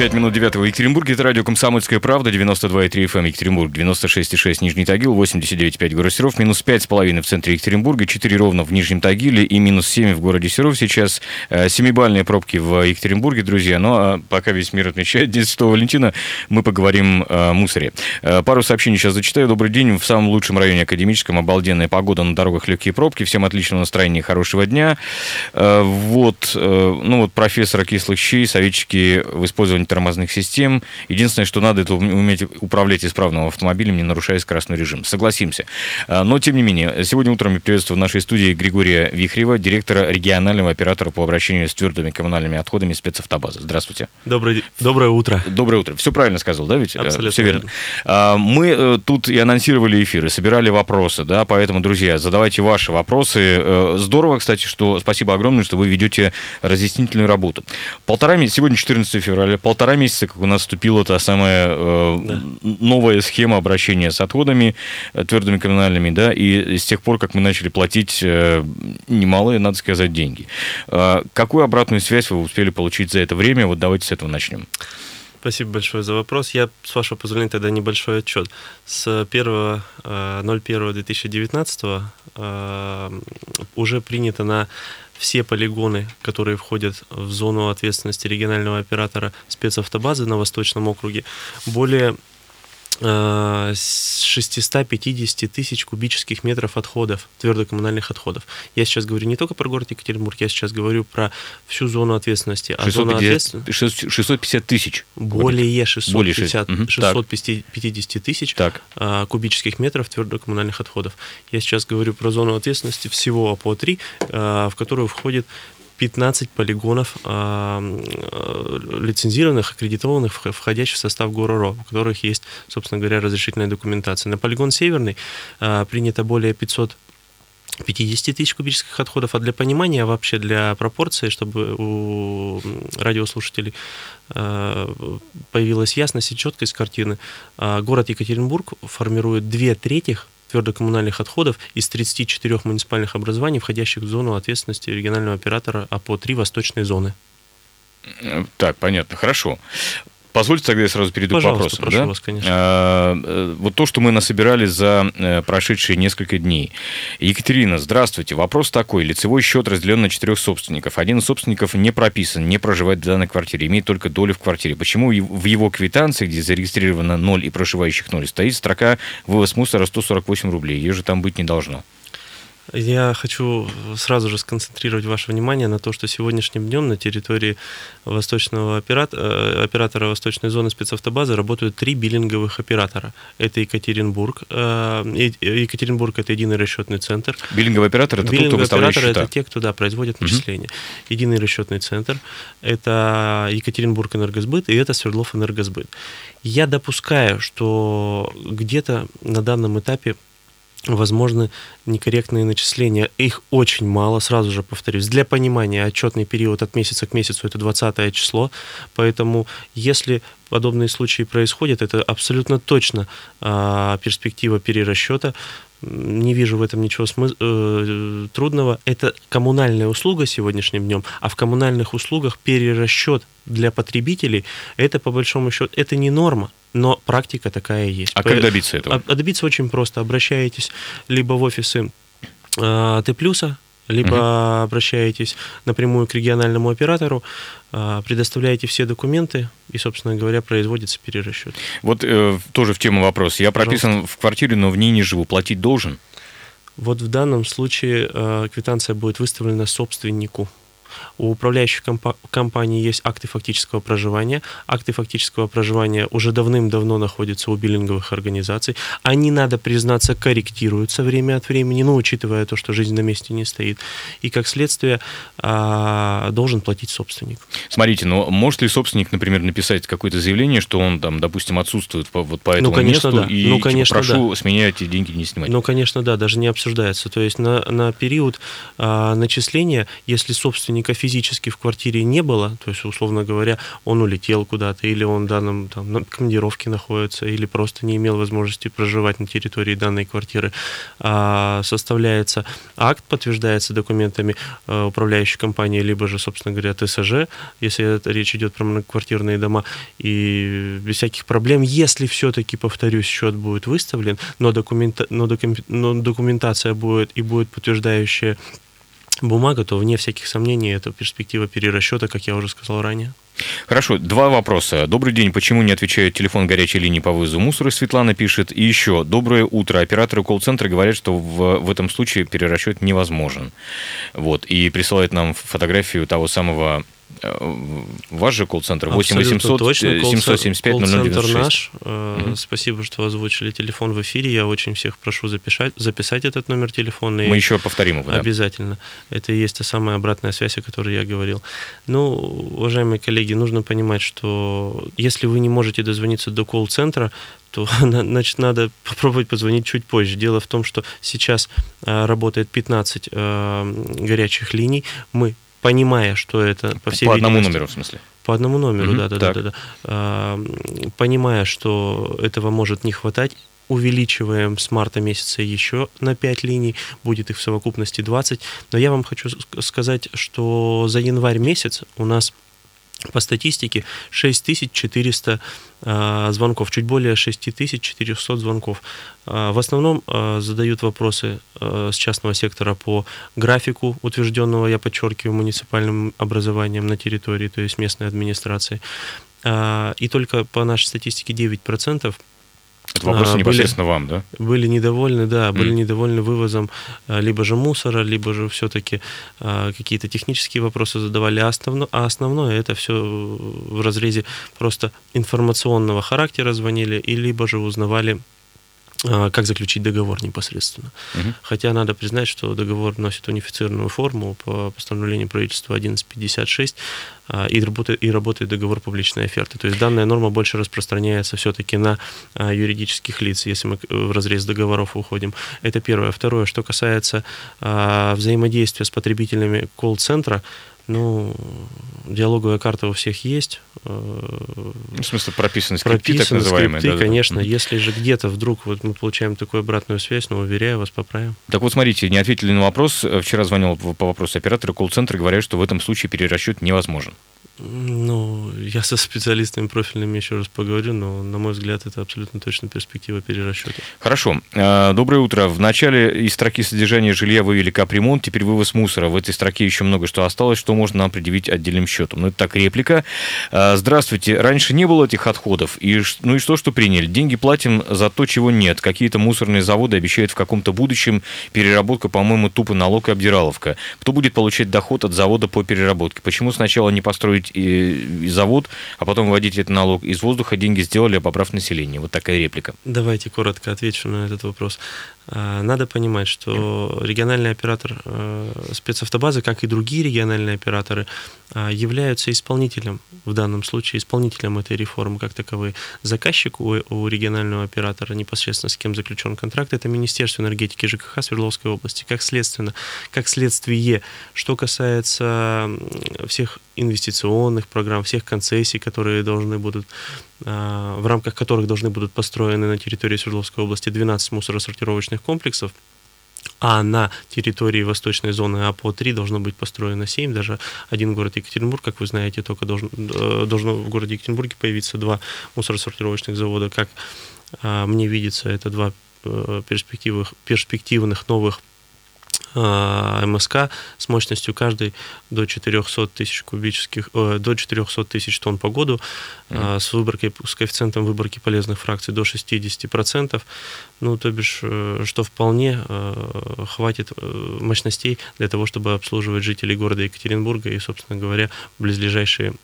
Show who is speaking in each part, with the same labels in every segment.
Speaker 1: 5 минут 9 в Екатеринбурге. Это радио «Комсомольская правда», 92,3 FM Екатеринбург, 96,6 Нижний Тагил, 89,5 город Серов, минус 5,5 в центре Екатеринбурга, 4 ровно в Нижнем Тагиле и минус 7 в городе Серов. Сейчас э, семибальные пробки в Екатеринбурге, друзья. Но ну, а пока весь мир отмечает День Святого Валентина, мы поговорим о мусоре. Э, пару сообщений сейчас зачитаю. Добрый день. В самом лучшем районе Академическом обалденная погода на дорогах, легкие пробки. Всем отличного настроения, хорошего дня. Э, вот, ну вот профессора кислых щей, советчики в использовании тормозных систем. Единственное, что надо, это уметь управлять исправным автомобилем, не нарушая скоростной режим. Согласимся. А, но, тем не менее, сегодня утром я приветствую в нашей студии Григория Вихрева, директора регионального оператора по обращению с твердыми коммунальными отходами спецавтобазы. Здравствуйте.
Speaker 2: Доброе, доброе утро.
Speaker 1: Доброе утро. Все правильно сказал, да, ведь?
Speaker 2: Абсолютно
Speaker 1: Все верно. А, мы э, тут и анонсировали эфиры, собирали вопросы, да, поэтому, друзья, задавайте ваши вопросы. Э, здорово, кстати, что спасибо огромное, что вы ведете разъяснительную работу. Полтора месяца, сегодня 14 февраля, полтора полтора месяца, как у нас вступила та самая э, да. новая схема обращения с отходами э, твердыми коммунальными, да, и с тех пор, как мы начали платить э, немалые, надо сказать, деньги. Э, какую обратную связь вы успели получить за это время? Вот давайте с этого начнем.
Speaker 2: Спасибо большое за вопрос. Я, с вашего позволения, тогда небольшой отчет. С 1.01.2019 э, уже принято на все полигоны, которые входят в зону ответственности регионального оператора спецавтобазы на Восточном округе, более 650 э, тысяч кубических метров отходов, твердокоммунальных отходов. Я сейчас говорю не только про город Екатеринбург, я сейчас говорю про всю зону ответственности.
Speaker 1: А 650,
Speaker 2: зона
Speaker 1: 650 тысяч?
Speaker 2: Более 650, Более 650 тысяч так. А, кубических метров твердокоммунальных отходов. Я сейчас говорю про зону ответственности всего АПО-3, а, в которую входит 15 полигонов э, лицензированных, аккредитованных, входящих в состав ГОРОРО, у которых есть, собственно говоря, разрешительная документация. На полигон Северный э, принято более 500 50 тысяч кубических отходов. А для понимания, вообще для пропорции, чтобы у радиослушателей появилась ясность и четкость картины, город Екатеринбург формирует две трети твердокоммунальных отходов из 34 муниципальных образований, входящих в зону ответственности регионального оператора АПО-3 «Восточной зоны».
Speaker 1: Так, понятно, хорошо. Позвольте тогда я сразу перейду
Speaker 2: Пожалуйста,
Speaker 1: к вопросам. Прошу да?
Speaker 2: вас, конечно. А,
Speaker 1: э, вот то, что мы насобирали за э, прошедшие несколько дней. Екатерина, здравствуйте. Вопрос такой. Лицевой счет разделен на четырех собственников. Один из собственников не прописан, не проживает в данной квартире, имеет только долю в квартире. Почему в его квитанции, где зарегистрировано ноль и проживающих ноль, стоит строка вывоз мусора 148 рублей? Ее же там быть не должно.
Speaker 2: Я хочу сразу же сконцентрировать ваше внимание на то, что сегодняшним днем на территории восточного оператора, э, оператора Восточной зоны спецавтобазы работают три биллинговых оператора. Это Екатеринбург. Э, Екатеринбург – это единый расчетный центр.
Speaker 1: Биллинговый оператор – это тот, кто
Speaker 2: операторы
Speaker 1: счета.
Speaker 2: – это те, кто да, производят начисления. Угу. Единый расчетный центр – это Екатеринбург энергосбыт и это Свердлов энергосбыт. Я допускаю, что где-то на данном этапе возможны некорректные начисления. Их очень мало, сразу же повторюсь. Для понимания, отчетный период от месяца к месяцу это 20 число, поэтому если подобные случаи происходят, это абсолютно точно э, перспектива перерасчета не вижу в этом ничего смы- э, трудного. Это коммунальная услуга сегодняшним днем, а в коммунальных услугах перерасчет для потребителей, это по большому счету, это не норма, но практика такая есть.
Speaker 1: А как добиться этого?
Speaker 2: А, добиться очень просто. Обращаетесь либо в офисы э, Т+, либо угу. обращаетесь напрямую к региональному оператору, а, предоставляете все документы и, собственно говоря, производится перерасчет.
Speaker 1: Вот э, тоже в тему вопрос. Я прописан Пожалуйста. в квартире, но в ней не живу. Платить должен?
Speaker 2: Вот в данном случае э, квитанция будет выставлена собственнику. У управляющих компа- компаний есть акты фактического проживания. Акты фактического проживания уже давным-давно находятся у биллинговых организаций. Они, надо признаться, корректируются время от времени, но учитывая то, что жизнь на месте не стоит. И, как следствие, а, должен платить собственник.
Speaker 1: Смотрите, но может ли собственник, например, написать какое-то заявление, что он, там, допустим, отсутствует по, вот по ну, этому
Speaker 2: ну, конечно,
Speaker 1: месту,
Speaker 2: да.
Speaker 1: и
Speaker 2: ну,
Speaker 1: типа,
Speaker 2: конечно,
Speaker 1: прошу
Speaker 2: да.
Speaker 1: с меня эти деньги не снимать?
Speaker 2: Ну, конечно, да, даже не обсуждается. То есть на, на период а, начисления, если собственник собственника физически в квартире не было, то есть, условно говоря, он улетел куда-то, или он в данном там, на командировке находится, или просто не имел возможности проживать на территории данной квартиры, а, составляется акт, подтверждается документами а, управляющей компании, либо же, собственно говоря, ТСЖ, если речь идет про многоквартирные дома, и без всяких проблем, если все-таки, повторюсь, счет будет выставлен, но, документа, но, докум, но документация будет и будет подтверждающая бумага, то вне всяких сомнений это перспектива перерасчета, как я уже сказал ранее.
Speaker 1: Хорошо, два вопроса. Добрый день, почему не отвечает телефон горячей линии по вызову мусора, Светлана пишет. И еще, доброе утро. Операторы колл-центра говорят, что в, в этом случае перерасчет невозможен. Вот, и присылает нам фотографию того самого ваш же колл-центр 8 800 точно. 775 0096. наш.
Speaker 2: Угу. Спасибо, что озвучили телефон в эфире. Я очень всех прошу записать, записать этот номер телефона.
Speaker 1: Мы еще повторим его.
Speaker 2: Да? Обязательно. Это и есть та самая обратная связь, о которой я говорил. Ну, уважаемые коллеги, нужно понимать, что если вы не можете дозвониться до колл-центра, то значит, надо попробовать позвонить чуть позже. Дело в том, что сейчас э, работает 15 горячих линий. Мы понимая, что это
Speaker 1: по всей По одному номеру, в смысле?
Speaker 2: По одному номеру, да, да, да, да, да. Понимая, что этого может не хватать, увеличиваем с марта месяца еще на 5 линий, будет их в совокупности 20. Но я вам хочу сказать, что за январь месяц у нас по статистике 6400 э, звонков, чуть более 6400 звонков. Э, в основном э, задают вопросы э, с частного сектора по графику, утвержденного, я подчеркиваю, муниципальным образованием на территории, то есть местной администрации. Э, и только по нашей статистике 9%
Speaker 1: это вопрос а, непосредственно были, вам, да?
Speaker 2: Были недовольны, да, были mm. недовольны вывозом а, либо же мусора, либо же все-таки а, какие-то технические вопросы задавали, а, основно, а основное это все в разрезе просто информационного характера звонили, и либо же узнавали как заключить договор непосредственно. Угу. Хотя надо признать, что договор носит унифицированную форму по постановлению правительства 1156 а, и работает, и работает договор публичной оферты. То есть данная норма больше распространяется все-таки на а, юридических лиц, если мы в разрез договоров уходим. Это первое. Второе, что касается взаимодействия с потребителями колл-центра, ну, диалоговая карта у всех есть.
Speaker 1: Э, в смысле прописаны скрипты, прописаны так называемые?
Speaker 2: Скрипты, да, конечно. Да. Если же где-то вдруг вот мы получаем такую обратную связь, ну, уверяю вас, поправим.
Speaker 1: Так вот, смотрите, не ответили на вопрос. Вчера звонил по вопросу оператора колл-центра, говорят, что в этом случае перерасчет невозможен.
Speaker 2: Ну, я со специалистами профильными еще раз поговорю, но, на мой взгляд, это абсолютно точно перспектива перерасчета.
Speaker 1: Хорошо. А, доброе утро. В начале из строки содержания жилья вывели капремонт, теперь вывоз мусора. В этой строке еще много что осталось, что можно нам предъявить отдельным счетом. Ну, это так реплика. А, здравствуйте. Раньше не было этих отходов. И, ну и что, что приняли? Деньги платим за то, чего нет. Какие-то мусорные заводы обещают в каком-то будущем переработка, по-моему, тупо налог и обдираловка. Кто будет получать доход от завода по переработке? Почему сначала не построить и, и завод, а потом вводить этот налог из воздуха, деньги сделали, а поправ население. Вот такая реплика.
Speaker 2: Давайте коротко отвечу на этот вопрос. А, надо понимать, что региональный оператор э, спецавтобазы, как и другие региональные операторы, а, являются исполнителем, в данном случае исполнителем этой реформы как таковой. Заказчик у, у регионального оператора, непосредственно с кем заключен контракт, это Министерство энергетики ЖКХ Свердловской области. Как, следственно, как следствие, что касается всех инвестиционных программ, всех концессий, которые должны будут, а, в рамках которых должны будут построены на территории Свердловской области 12 мусоросортировочных комплексов, а на территории восточной зоны АПО-3 должно быть построено 7, даже один город Екатеринбург, как вы знаете, только должен, э, должно в городе Екатеринбурге появиться два мусоросортировочных завода, как а, мне видится, это два э, перспективных, перспективных новых МСК с мощностью каждой до 400 тысяч кубических, э, до 400 тысяч тонн по году, mm-hmm. с выборкой, с коэффициентом выборки полезных фракций до 60%, ну, то бишь, э, что вполне э, хватит э, мощностей для того, чтобы обслуживать жителей города Екатеринбурга и, собственно говоря, близлежащие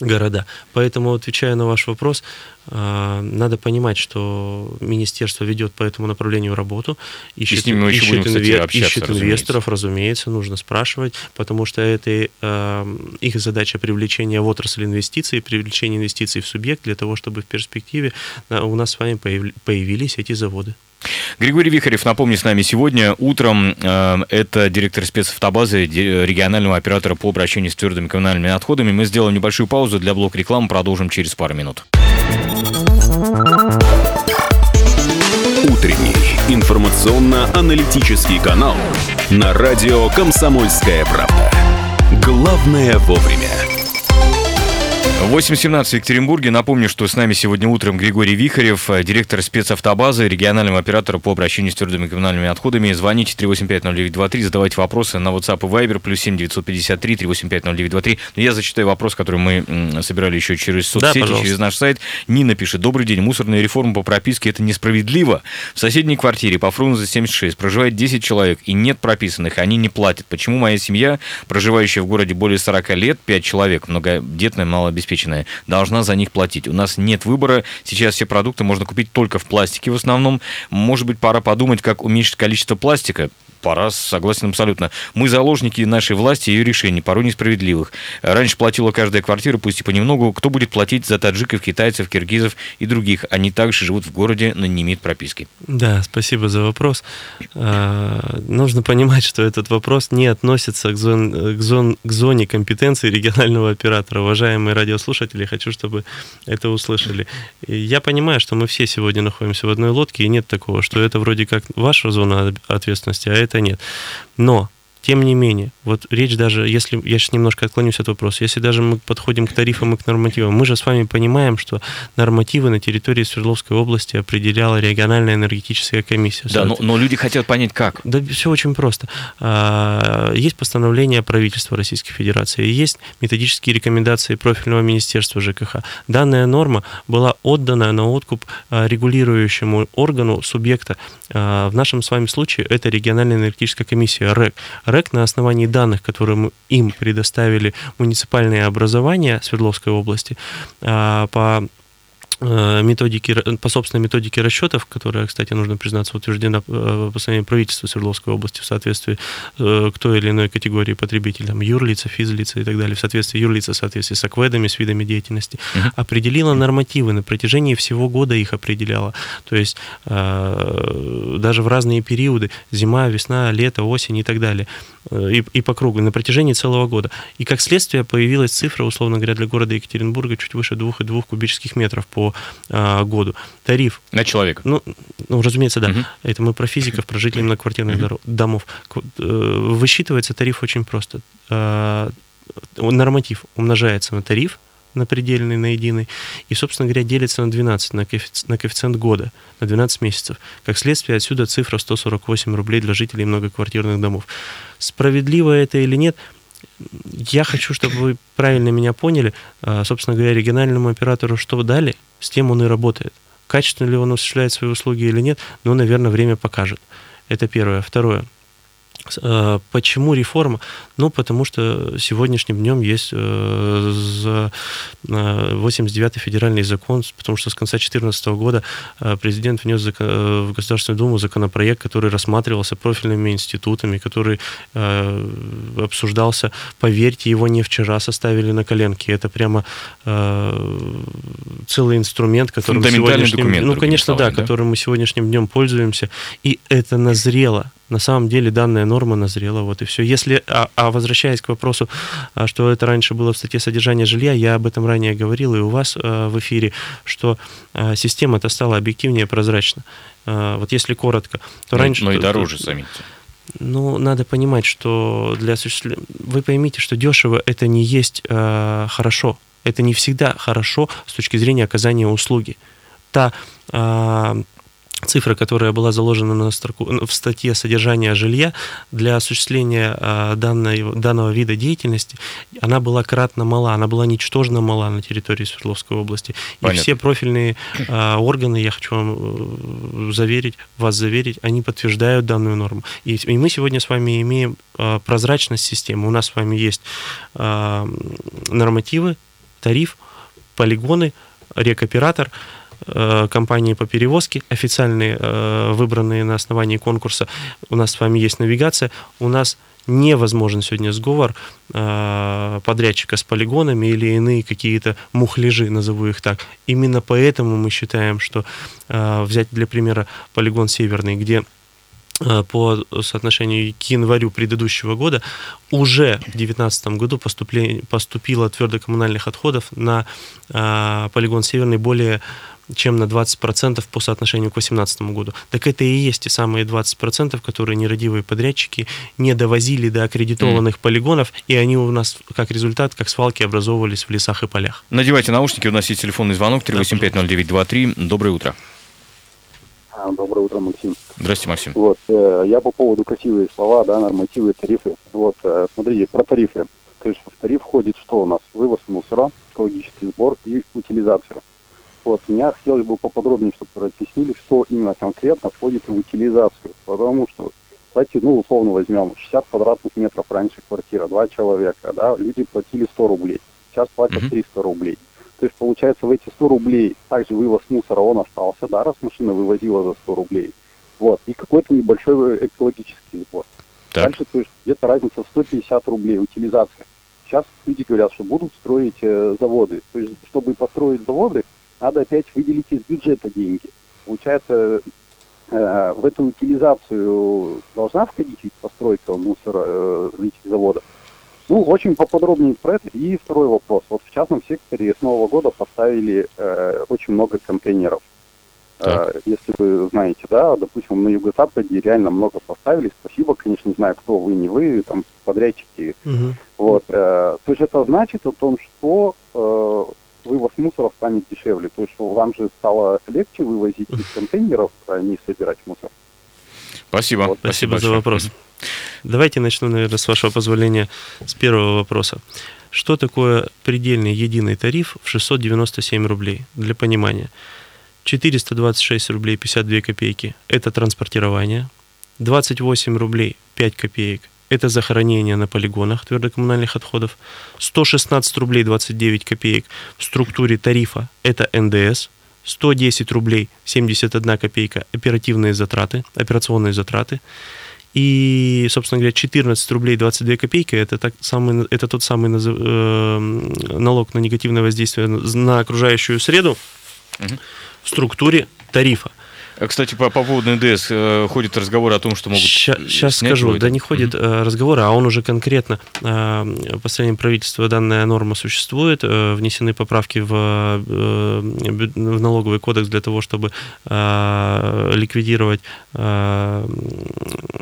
Speaker 2: города. Поэтому, отвечая на ваш вопрос, А, надо понимать, что министерство ведет по этому направлению работу,
Speaker 1: ищет, и с ними ищет, будем,
Speaker 2: инве- кстати, общаться, ищет инвесторов, разумеется. разумеется, нужно спрашивать, потому что это э, их задача привлечения в отрасль инвестиций, привлечения инвестиций в субъект для того, чтобы в перспективе э, у нас с вами появились эти заводы.
Speaker 1: Григорий Вихарев, напомню, с нами сегодня утром. Э, это директор спецавтобазы регионального оператора по обращению с твердыми коммунальными отходами. Мы сделаем небольшую паузу для блок рекламы, продолжим через пару минут.
Speaker 3: Утренний информационно-аналитический канал на радио «Комсомольская правда». Главное вовремя.
Speaker 1: 8.17 в Екатеринбурге. Напомню, что с нами сегодня утром Григорий Вихарев, э, директор спецавтобазы, регионального оператора по обращению с твердыми коммунальными отходами. Звоните 3850923, задавайте вопросы на WhatsApp и Viber, плюс 7 953 3850923. Но я зачитаю вопрос, который мы собирали еще через соцсети, да, через наш сайт. Нина пишет. Добрый день. Мусорная реформа по прописке – это несправедливо. В соседней квартире по Фрунзе 76 проживает 10 человек, и нет прописанных, они не платят. Почему моя семья, проживающая в городе более 40 лет, 5 человек, многодетная, малообеспеченная, обеспеченная, должна за них платить. У нас нет выбора. Сейчас все продукты можно купить только в пластике в основном. Может быть, пора подумать, как уменьшить количество пластика пора, согласен абсолютно. Мы заложники нашей власти и ее решений, порой несправедливых. Раньше платила каждая квартира, пусть и понемногу. Кто будет платить за таджиков, китайцев, киргизов и других? Они также живут в городе, но не имеют прописки.
Speaker 2: Да, спасибо за вопрос. А, нужно понимать, что этот вопрос не относится к, зон, к, зон, к зоне компетенции регионального оператора. Уважаемые радиослушатели, хочу, чтобы это услышали. Я понимаю, что мы все сегодня находимся в одной лодке, и нет такого, что это вроде как ваша зона ответственности, а это нет. Но тем не менее, вот речь даже, если я сейчас немножко отклонюсь от вопроса, если даже мы подходим к тарифам и к нормативам, мы же с вами понимаем, что нормативы на территории Свердловской области определяла региональная энергетическая комиссия.
Speaker 1: Да, но, но люди хотят понять, как.
Speaker 2: Да, все очень просто. А, есть постановление правительства Российской Федерации, есть методические рекомендации профильного министерства ЖКХ. Данная норма была отдана на откуп а, регулирующему органу субъекта. А, в нашем с вами случае это региональная энергетическая комиссия РЭК РЭК на основании данных, которые мы, им предоставили муниципальные образования Свердловской области, а, по методики, по собственной методике расчетов, которая, кстати, нужно признаться, утверждена э, постановлением правительства Свердловской области в соответствии э, к той или иной категории потребителей, там, юрлица, физлица и так далее, в соответствии юрлица в соответствии с акведами, с видами деятельности, uh-huh. определила нормативы, на протяжении всего года их определяла. То есть даже в разные периоды, зима, весна, лето, осень и так далее, и, и по кругу, на протяжении целого года. И как следствие появилась цифра, условно говоря, для города Екатеринбурга чуть выше 2,2 кубических метров по а, году. Тариф.
Speaker 1: На человека?
Speaker 2: Ну, ну разумеется, да. Угу. Это мы про физиков, про жителей многоквартирных угу. домов. Э, высчитывается тариф очень просто. А, норматив умножается на тариф, на предельный, на единый, и, собственно говоря, делится на 12, на коэффициент, на коэффициент года, на 12 месяцев. Как следствие, отсюда цифра 148 рублей для жителей многоквартирных домов. Справедливо это или нет, я хочу, чтобы вы правильно меня поняли. А, собственно говоря, региональному оператору что дали, с тем он и работает. Качественно ли он осуществляет свои услуги или нет, ну, наверное, время покажет. Это первое. Второе. Э, почему реформа? Ну, потому что сегодняшним днем есть 89-й э, федеральный закон, потому что с конца 2014 года э, президент внес в Государственную Думу законопроект, который рассматривался профильными институтами, который обсуждался, поверьте, его не вчера составили на коленке, это прямо целый инструмент, которым сегодняшним... Документ, ну, конечно, да, да, которым мы сегодняшним днем пользуемся, и это назрело на самом деле данная норма назрела, вот и все. Если, а, а возвращаясь к вопросу, а, что это раньше было в статье содержания жилья, я об этом ранее говорил и у вас а, в эфире, что а, система-то стала объективнее, прозрачна. А, вот если коротко, то
Speaker 1: но,
Speaker 2: раньше...
Speaker 1: Но и дороже сами.
Speaker 2: Ну, надо понимать, что для осуществления... Вы поймите, что дешево это не есть э, хорошо. Это не всегда хорошо с точки зрения оказания услуги. Та э, цифра, которая была заложена на строку, в статье содержания жилья для осуществления а, данной, данного вида деятельности, она была кратно мала, она была ничтожно мала на территории Свердловской области. Понятно. И все профильные а, органы, я хочу вам э, заверить, вас заверить, они подтверждают данную норму. И, и мы сегодня с вами имеем а, прозрачность системы. У нас с вами есть нормативы, тариф, полигоны, рекоператор, компании по перевозке, официальные, э, выбранные на основании конкурса. У нас с вами есть навигация. У нас невозможен сегодня сговор э, подрядчика с полигонами или иные какие-то мухляжи, назову их так. Именно поэтому мы считаем, что взять для примера полигон Северный, где по соотношению к январю предыдущего года уже в 2019 году поступило твердокоммунальных отходов на полигон Северный более чем на 20% по соотношению к 2018 году. Так это и есть те самые 20%, которые нерадивые подрядчики не довозили до аккредитованных mm. полигонов, и они у нас, как результат, как свалки образовывались в лесах и полях.
Speaker 1: Надевайте наушники, у нас есть телефонный звонок 3850923. Доброе утро.
Speaker 4: А, доброе утро, Максим.
Speaker 1: Здравствуйте, Максим.
Speaker 4: Вот, э, я по поводу красивые слова, да, нормативы, тарифы. Вот, э, смотрите, про тарифы. То есть в тариф входит что у нас? Вывоз мусора, экологический сбор и утилизация. Вот, меня хотелось бы поподробнее, чтобы разъяснили, что именно конкретно входит в утилизацию. Потому что, давайте, ну, условно возьмем, 60 квадратных метров раньше квартира, два человека, да, люди платили 100 рублей, сейчас платят 300 рублей. То есть, получается, в эти 100 рублей также вывоз мусора, он остался, да, раз машина вывозила за 100 рублей. Вот, и какой-то небольшой экологический сбор. Так. Дальше, то есть, где-то разница в 150 рублей, утилизация. Сейчас люди говорят, что будут строить э, заводы. То есть, чтобы построить заводы, надо опять выделить из бюджета деньги. Получается, э, в эту утилизацию должна входить ведь постройка мусора э, заводов. Ну, очень поподробнее про это. И второй вопрос. Вот в частном секторе с Нового года поставили э, очень много контейнеров. Э, если вы знаете, да, допустим, на Юго-Западе реально много поставили. Спасибо, конечно, не знаю, кто вы, не вы, там, подрядчики. Угу. Вот. Э, то есть это значит о том, что э, вывоз мусора станет дешевле. То есть вам же стало легче вывозить из контейнеров, а не собирать мусор.
Speaker 1: Спасибо. Вот.
Speaker 2: Спасибо, Спасибо за вопрос. Давайте начну, наверное, с вашего позволения с первого вопроса. Что такое предельный единый тариф в 697 рублей? Для понимания. 426 рублей 52 копейки – это транспортирование. 28 рублей 5 копеек это захоронение на полигонах твердокоммунальных отходов. 116 рублей 29 копеек в структуре тарифа – это НДС. 110 рублей 71 копейка – оперативные затраты, операционные затраты. И, собственно говоря, 14 рублей 22 копейки это, так самый, это тот самый э, налог на негативное воздействие на окружающую среду угу. в структуре тарифа.
Speaker 1: Э, кстати, по, по поводу НДС э, ходит разговор о том, что могут
Speaker 2: Сейчас скажу, будет. да не ходит mm-hmm. разговор, а он уже конкретно э, по состоянию правительства данная норма существует, э, внесены поправки в, э, в налоговый кодекс для того, чтобы э, ликвидировать э,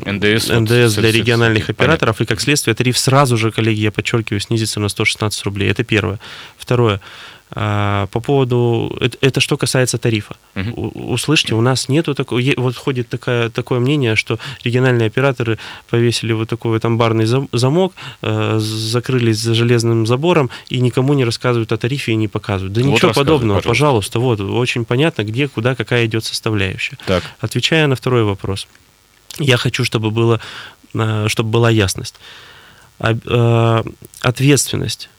Speaker 2: НДС, НДС для региональных операторов, Понятно. и как следствие тариф сразу же, коллеги, я подчеркиваю, снизится на 116 рублей. Это первое. Второе. А, по поводу, это, что касается тарифа. Угу. Услышьте, у нас нету такого, вот ходит такое, такое мнение, что региональные операторы повесили вот такой вот амбарный замок, э, закрылись за железным забором и никому не рассказывают о тарифе и не показывают. Да вот ничего подобного, пожалуйста. пожалуйста, вот очень понятно, где, куда, какая идет составляющая. Так. Отвечая на второй вопрос, я хочу, чтобы было, э, чтобы была ясность. Э, ответственность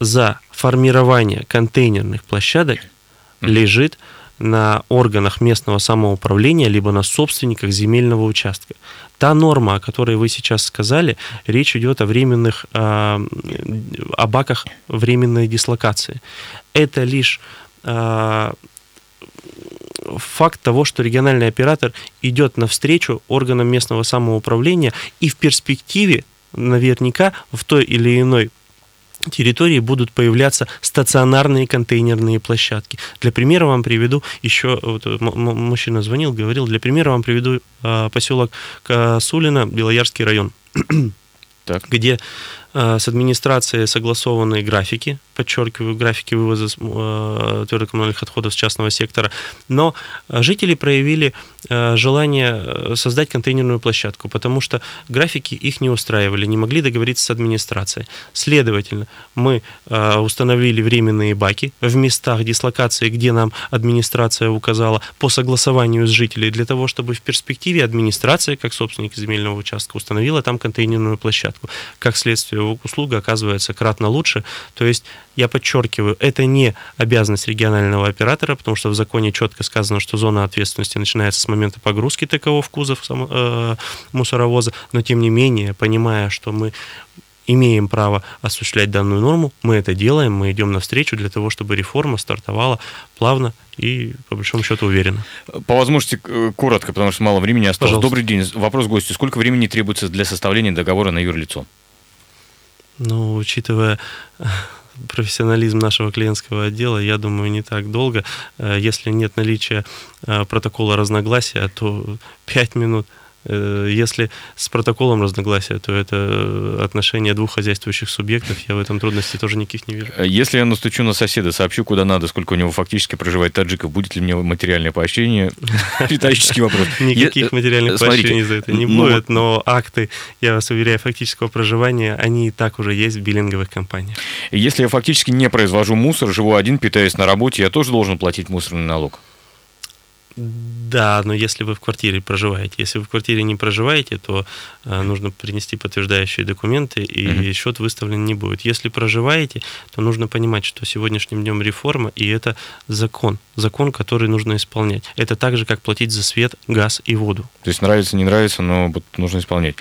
Speaker 2: за формирование контейнерных площадок лежит на органах местного самоуправления, либо на собственниках земельного участка. Та норма, о которой вы сейчас сказали, речь идет о временных, о, о баках временной дислокации. Это лишь факт того, что региональный оператор идет навстречу органам местного самоуправления и в перспективе наверняка в той или иной территории будут появляться стационарные контейнерные площадки. Для примера вам приведу еще, вот, мужчина звонил, говорил, для примера вам приведу э, поселок Касулина, Белоярский район. Так. где э, с администрацией согласованы графики, подчеркиваю, графики вывоза э, твердокоммунальных отходов с частного сектора, но жители проявили э, желание создать контейнерную площадку, потому что графики их не устраивали, не могли договориться с администрацией. Следовательно, мы установили временные баки в местах дислокации, где нам администрация указала по согласованию с жителями, для того, чтобы в перспективе администрация, как собственник земельного участка, установила там контейнерную площадку. Как следствие, услуга оказывается кратно лучше. То есть я подчеркиваю, это не обязанность регионального оператора, потому что в законе четко сказано, что зона ответственности начинается с момента погрузки такого в кузов э, мусоровоза, но тем не менее, понимая, что мы имеем право осуществлять данную норму, мы это делаем, мы идем навстречу для того, чтобы реформа стартовала плавно и, по большому счету, уверенно.
Speaker 1: По возможности, э, коротко, потому что мало времени осталось. Пожалуйста. Добрый день. Вопрос гостю. Сколько времени требуется для составления договора на юрлицо?
Speaker 2: Ну, учитывая профессионализм нашего клиентского отдела, я думаю, не так долго. Э, если нет наличия э, протокола разногласия, то 5 минут – если с протоколом разногласия, то это отношения двух хозяйствующих субъектов. Я в этом трудностей тоже никаких не вижу.
Speaker 1: Э, если я настучу на соседа, сообщу, куда надо, сколько у него фактически проживает таджиков, будет ли мне материальное поощрение? Риторический вопрос.
Speaker 2: Никаких материальных поощрений за это не ну будет, но акты, я вас уверяю, фактического проживания, они и так уже есть в биллинговых компаниях.
Speaker 1: Если я фактически не произвожу мусор, живу один, питаюсь на работе, я тоже должен платить мусорный налог?
Speaker 2: Да, но если вы в квартире проживаете, если вы в квартире не проживаете, то э, нужно принести подтверждающие документы, и угу. счет выставлен не будет. Если проживаете, то нужно понимать, что сегодняшним днем реформа, и это закон, закон, который нужно исполнять. Это так же, как платить за свет, газ и воду.
Speaker 1: То есть нравится, не нравится, но нужно исполнять.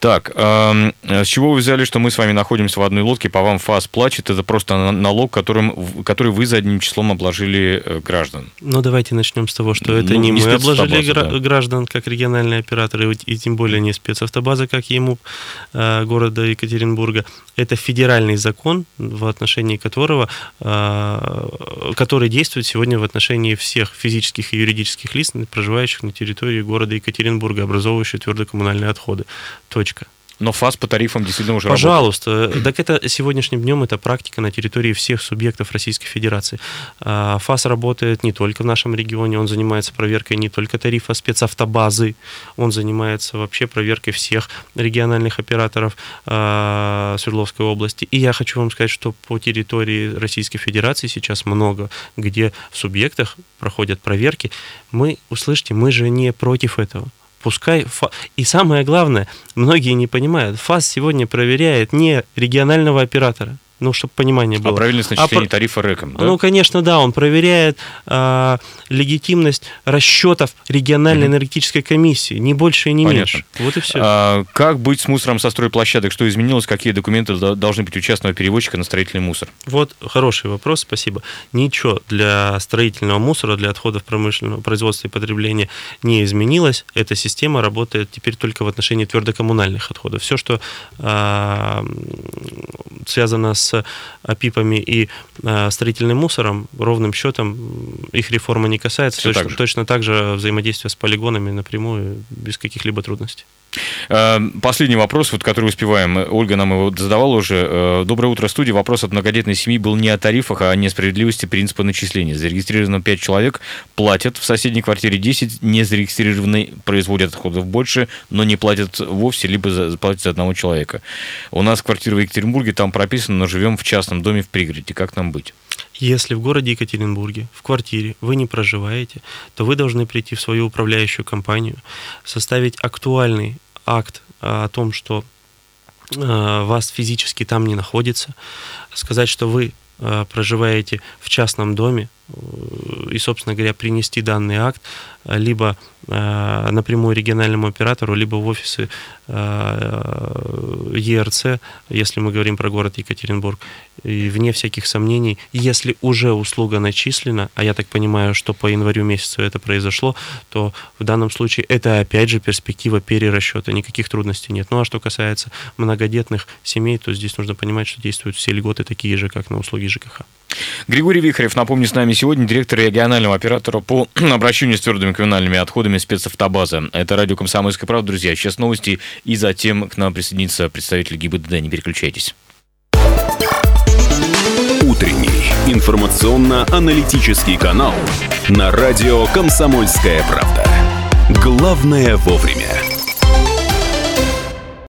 Speaker 1: Так, э, с чего вы взяли, что мы с вами находимся в одной лодке, по вам ФАС плачет, это просто налог, которым, который вы задним числом обложили э, граждан?
Speaker 2: Ну, давайте начнем с того, что это ну, не, не мы обложили да. граждан как региональные операторы, и тем более не спецавтобаза, как ему э, города Екатеринбурга. Это федеральный закон, в отношении которого, э, который действует сегодня в отношении всех физических и юридических лиц, проживающих на территории города Екатеринбурга, образовывающих твердокоммунальные отходы. Точка.
Speaker 1: Но ФАС по тарифам действительно уже
Speaker 2: Пожалуйста. Работает. Так это сегодняшним днем это практика на территории всех субъектов Российской Федерации. А, ФАС работает не только в нашем регионе, он занимается проверкой не только тарифа спецавтобазы, он занимается вообще проверкой всех региональных операторов а, Свердловской области. И я хочу вам сказать, что по территории Российской Федерации сейчас много, где в субъектах проходят проверки. Мы, услышьте, мы же не против этого пускай... Фа... И самое главное, многие не понимают, ФАС сегодня проверяет не регионального оператора, ну, чтобы понимание было. А
Speaker 1: правильность начисления а, тарифа РЭКом, да?
Speaker 2: Ну, конечно, да, он проверяет а, легитимность расчетов региональной угу. энергетической комиссии, не больше и не Понятно. меньше. Вот и все.
Speaker 1: А, как быть с мусором со стройплощадок? Что изменилось? Какие документы должны быть у частного перевозчика на строительный мусор?
Speaker 2: Вот хороший вопрос, спасибо. Ничего для строительного мусора, для отходов промышленного производства и потребления не изменилось. Эта система работает теперь только в отношении твердокоммунальных отходов. Все, что а, связано с с ОПИПами и э, строительным мусором, ровным счетом их реформа не касается. точно, так точно так же взаимодействие с полигонами напрямую, без каких-либо трудностей.
Speaker 1: Э, последний вопрос, вот, который успеваем. Ольга нам его задавала уже. Э, Доброе утро, студия. Вопрос от многодетной семьи был не о тарифах, а о несправедливости принципа начисления. Зарегистрировано 5 человек, платят в соседней квартире 10, не зарегистрированные производят отходов больше, но не платят вовсе, либо за, платят за одного человека. У нас квартира в Екатеринбурге, там прописано, но живем в частном доме в пригороде. Как нам быть?
Speaker 2: Если в городе Екатеринбурге, в квартире вы не проживаете, то вы должны прийти в свою управляющую компанию, составить актуальный акт о том, что э, вас физически там не находится, сказать, что вы э, проживаете в частном доме, э, и, собственно говоря, принести данный акт либо напрямую региональному оператору, либо в офисы ЕРЦ, если мы говорим про город Екатеринбург, и вне всяких сомнений, если уже услуга начислена, а я так понимаю, что по январю месяцу это произошло, то в данном случае это опять же перспектива перерасчета, никаких трудностей нет. Ну а что касается многодетных семей, то здесь нужно понимать, что действуют все льготы такие же, как на услуги ЖКХ.
Speaker 1: Григорий Вихарев, напомню, с нами сегодня директор регионального оператора по обращению с твердыми коммунальными отходами спецавтобаза. Это радио «Комсомольская правда», друзья. Сейчас новости, и затем к нам присоединится представитель ГИБДД. Не переключайтесь.
Speaker 3: Утренний информационно-аналитический канал на радио «Комсомольская правда». Главное вовремя.